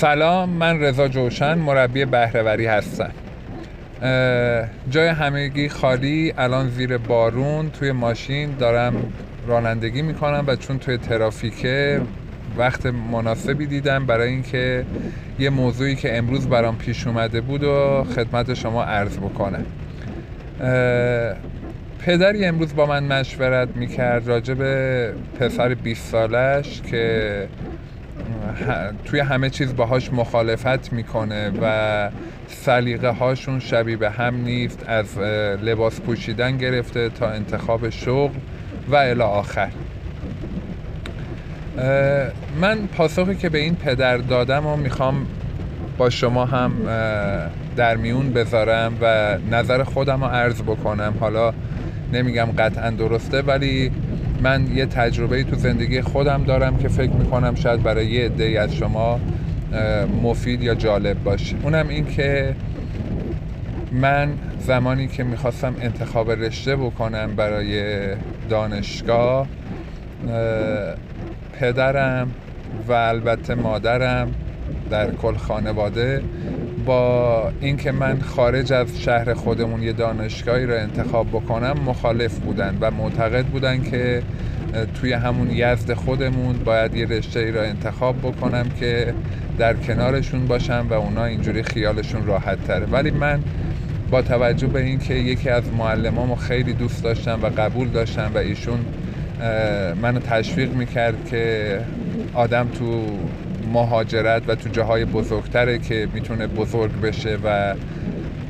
سلام من رضا جوشن مربی بهرهوری هستم. جای همگی خالی الان زیر بارون توی ماشین دارم رانندگی می‌کنم و چون توی ترافیکه وقت مناسبی دیدم برای اینکه یه موضوعی که امروز برام پیش اومده بود و خدمت شما عرض بکنم. پدری امروز با من مشورت می‌کرد راجع به پسر 20 سالش که توی همه چیز باهاش مخالفت می‌کنه و سلیقه هاشون شبیه به هم نیست. از لباس پوشیدن گرفته تا انتخاب شغل و الی آخر. من پاسخی که به این پدر دادم و می‌خوام با شما هم در میون بذارم و نظر خودم رو عرض بکنم. حالا نمیگم قطعا درسته ولی من یه تجربه تو زندگی خودم دارم که فکر می‌کنم شاید برای یه عده از شما مفید یا جالب باشه. اونم این که من زمانی که می‌خواستم انتخاب رشته بکنم برای دانشگاه پدرم و البته مادرم در کل خانواده با اینکه من خارج از شهر خودمون یه دانشگاهی رو انتخاب بکنم مخالف بودن و معتقد بودن که توی همون یزد خودمون باید یه رشته ای را انتخاب بکنم که در کنارشون باشم و اونا اینجوری خیالشون راحت تره. ولی من با توجه به اینکه یکی از معلمامو خیلی دوست داشتم و قبول داشتم و ایشون منو تشویق می‌کرد که آدم تو مهاجرت و تو جاهای بزرگتره که می‌تونه بزرگ بشه و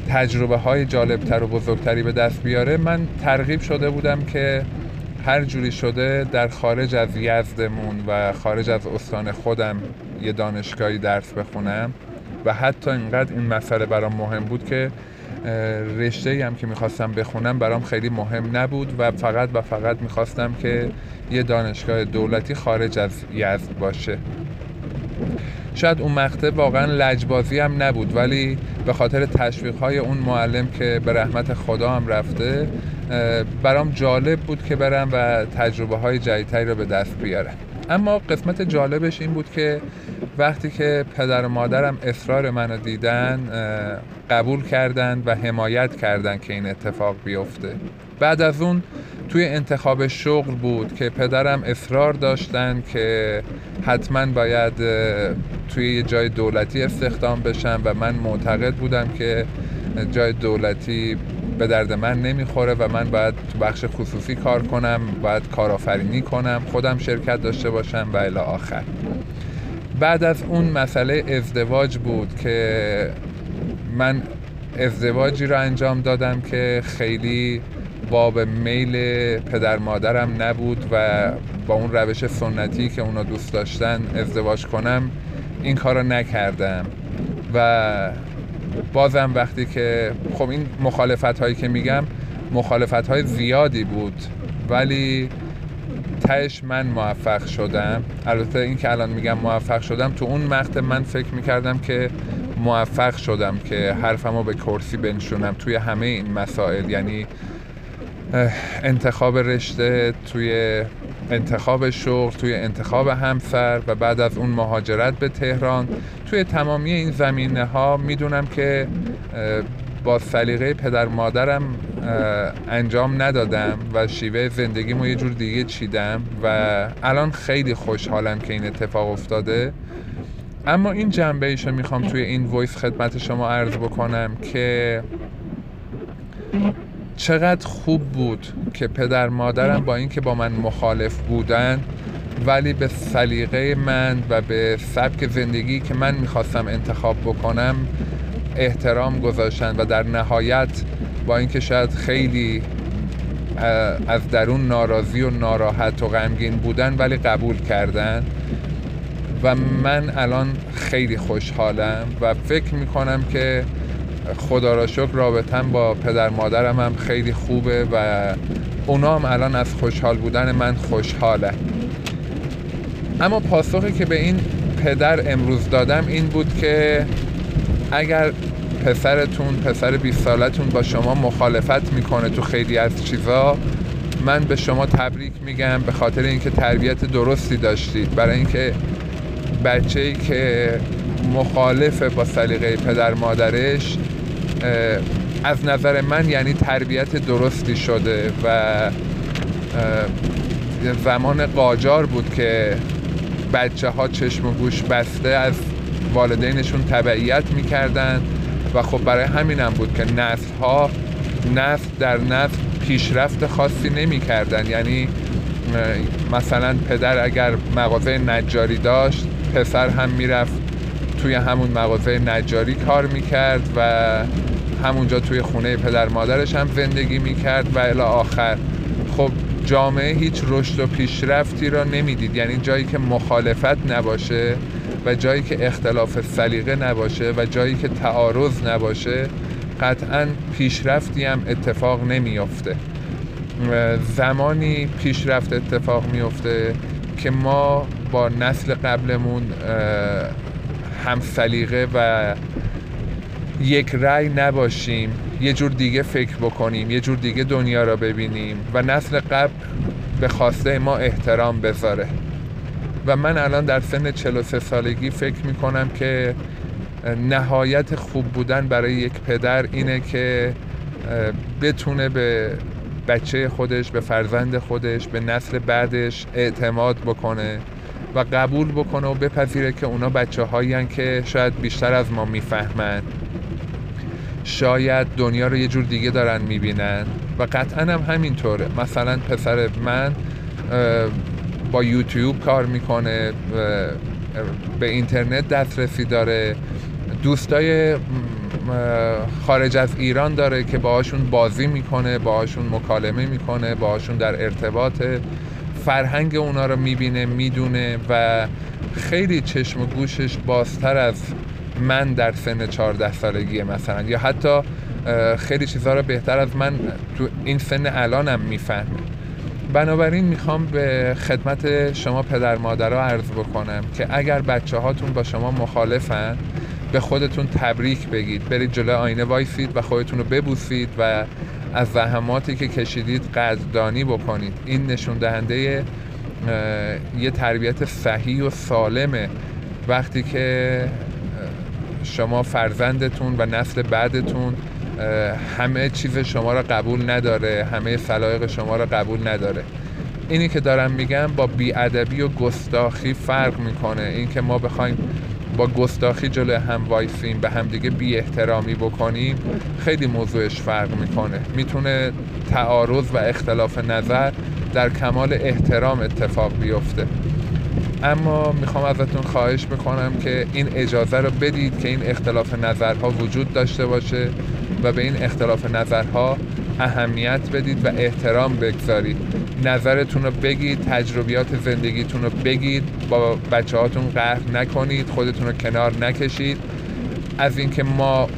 تجربه های جالبتر و بزرگتری به دست بیاره. من ترغیب شده بودم که هر جوری شده در خارج از یزدمون و خارج از استان خودم یه دانشگاهی درس بخونم و حتی اینقدر این مسئله برام مهم بود که رشته هم که می‌خواستم بخونم برام خیلی مهم نبود و فقط و فقط می‌خواستم که یه دانشگاه دولتی خارج از یزد باشه. شاید اون مقطع واقعا لجبازی هم نبود ولی به خاطر تشویق های اون معلم که به رحمت خدا هم رفته برام جالب بود که برم و تجربه های جدیدتری رو به دست بیارم. اما قسمت جالبش این بود که وقتی که پدر و مادرم اصرار منو دیدن قبول کردن و حمایت کردن که این اتفاق بیفته. بعد از اون توی انتخاب شغل بود که پدرم اصرار داشتن که حتما باید توی یه جای دولتی استخدام بشم و من معتقد بودم که جای دولتی به درد من نمی‌خوره و من باید تو بخش خصوصی کار کنم باید کارآفرینی کنم خودم شرکت داشته باشم و الی آخر. بعد از اون مسئله ازدواج بود که من ازدواجی رو انجام دادم که خیلی باب میل پدر مادرم نبود و با اون روش سنتی که اونا دوست داشتن ازدواج کنم این کار رو نکردم. و بازم وقتی که خب این مخالفت هایی که میگم مخالفت های زیادی بود ولی تهش من موفق شدم. البته این که الان میگم موفق شدم تو اون مقطع من فکر می‌کردم که موفق شدم که حرفمو به کرسی بنشونم توی همه این مسائل. یعنی انتخاب رشته توی انتخاب شغل توی انتخاب همسر و بعد از اون مهاجرت به تهران. توی تمامی این زمینه ها می‌دونم که با سلیقه پدر مادرم انجام ندادم و شیوه زندگیمو یه جور دیگه چیدم و الان خیلی خوشحالم که این اتفاق افتاده. اما این جنبه ایشو می‌خوام توی این ویس خدمت شما عرض بکنم که چقدر خوب بود که پدر مادرم با اینکه با من مخالف بودن ولی به سلیقه من و به سبک زندگی که من می‌خواستم انتخاب بکنم احترام گذاشتن و در نهایت با اینکه شاید خیلی از درون ناراضی و ناراحت و غمگین بودن ولی قبول کردن. و من الان خیلی خوشحالم و فکر می‌کنم که خدا را شکر رابطم با پدر مادرم هم خیلی خوبه و اونا هم الان از خوشحال بودن من خوشحاله. اما پاسخی که به این پدر امروز دادم این بود که اگر پسرتون پسر 20 سالتون با شما مخالفت می‌کنه تو خیلی از چیزا من به شما تبریک میگم به خاطر اینکه تربیت درستی داشتید. برای اینکه بچه ای که مخالف با سلیقه پدر مادرش از نظر من یعنی تربیت درستی شده و زمان قاجار بود که بچه ها چشم و گوش بسته از والدینشون تبعیت می‌کردن و خب برای همینم بود که نسل ها نسل در نسل پیشرفت خاصی نمی‌کردن. یعنی مثلا پدر اگر مغازه نجاری داشت پسر هم می‌رفت. توی همون مغازه نجاری کار می‌کرد و همونجا توی خونه پدر مادرش هم زندگی می‌کرد و الی آخر. خب جامعه هیچ رشد و پیشرفتی را نمی‌دید. یعنی جایی که مخالفت نباشه و جایی که اختلاف سلیقه نباشه و جایی که تعارض نباشه قطعا پیشرفتی هم اتفاق نمیافته. زمانی پیشرفت اتفاق میفته که ما با نسل قبلمون هم سلیقه و یک رأی نباشیم یه جور دیگه فکر بکنیم یه جور دیگه دنیا را ببینیم و نسل قبل به خواسته ما احترام بذاره. و من الان در سن 43 سالگی فکر می‌کنم که نهایت خوب بودن برای یک پدر اینه که بتونه به بچه خودش به فرزند خودش به نسل بعدش اعتماد بکنه. و قبول بکنه و بپذیره که اونا بچه هایی که شاید بیشتر از ما می‌فهمند شاید دنیا رو یه جور دیگه دارن می‌بینن. و قطعا هم همینطوره. مثلا پسر من با یوتیوب کار می‌کنه به اینترنت دسترسی داره. دوستای خارج از ایران داره که باهاشون بازی می‌کنه باهاشون مکالمه می‌کنه باهاشون در ارتباط فرهنگ اونا رو می‌بینه می‌دونه و خیلی چشم و گوشش بازتر از من در سن 14 سالگی مثلا. یا حتی خیلی چیزها رو بهتر از من تو این سن الانم می‌فهمه. بنابراین می‌خوام به خدمت شما پدر مادرها عرض بکنم که اگر بچه هاتون با شما مخالفن به خودتون تبریک بگید. برید جلو آینه وایسید و خودتون رو ببوسید و از زحماتی که کشیدید قدردانی بکنید. این نشون دهنده یه تربیت صحیح و سالمه. وقتی که شما فرزندتون و نسل بعدتون همه چیز شما را قبول نداره همه سلایق شما را قبول نداره. اینی که دارم میگم با بیادبی و گستاخی فرق می‌کنه. اینکه ما بخوایم با گستاخی جلوی هم وایسیم به همدیگه بی احترامی بکنیم خیلی موضوعش فرق می‌کنه. می‌تونه تعارض و اختلاف نظر در کمال احترام اتفاق بیفته. اما می‌خوام ازتون خواهش بکنم که این اجازه رو بدید که این اختلاف نظرها وجود داشته باشه و به این اختلاف نظرها اهمیت بدید و احترام بگذارید. نظرتون رو بگید تجربیات زندگیتون رو بگید. با بچه هاتون قهر نکنید خودتون رو کنار نکشید. از اینکه ما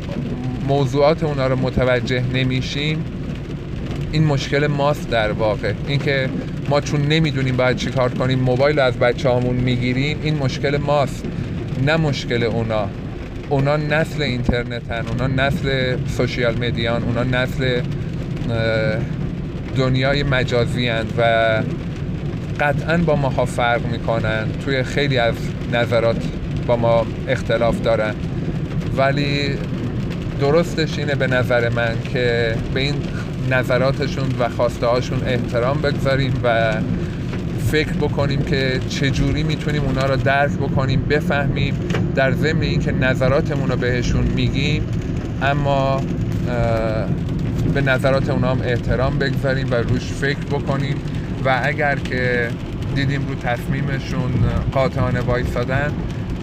موضوعات اونا رو متوجه نمیشیم این مشکل ماست در واقع. اینکه ما چون نمی‌دونیم باید چی کار کنیم موبایل از بچه همون می‌گیریم این مشکل ماست. نه مشکل اونا. اونا نسل اینترنتن اونا نسل سوشیال مدیان اونا نسل دنیای مجازی و قطعا با ماها فرق می‌کنن. توی خیلی از نظرات با ما اختلاف دارن. ولی درستش اینه به نظر من که به این نظراتشون و خواسته هاشون احترام بگذاریم و فکر بکنیم که چجوری می‌تونیم اونا رو درک بکنیم بفهمیم. در ضمن اینکه نظراتمون رو بهشون میگیم اما به نظرات اونا هم احترام بگذاریم و روش فکر بکنیم. و اگر که دیدیم رو تصمیمشون قاطعانه وایستادن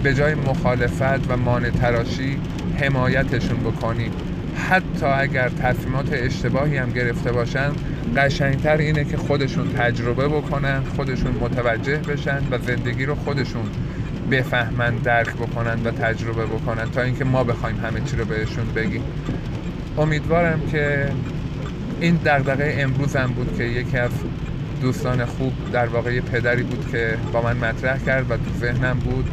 به جای مخالفت و مانع تراشی حمایتشون بکنیم. حتی اگر تصمیمات اشتباهی هم گرفته باشن قشنگتر اینه که خودشون تجربه بکنن خودشون متوجه بشن و زندگی رو خودشون بفهمن درک بکنن و تجربه بکنن تا اینکه ما بخوایم همه چی رو بهشون بگیم. امیدوارم که این دغدغه امروزم بود که یکی از دوستان خوب در واقع پدری بود که با من مطرح کرد و تو ذهنم بود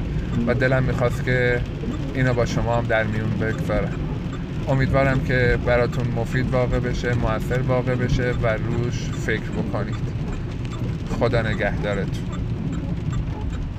و دلم می‌خواست که اینو با شما هم در میون بگذارم. امیدوارم که براتون مفید واقع بشه موثر واقع بشه و روش فکر بکنید. خدا نگهدارتون.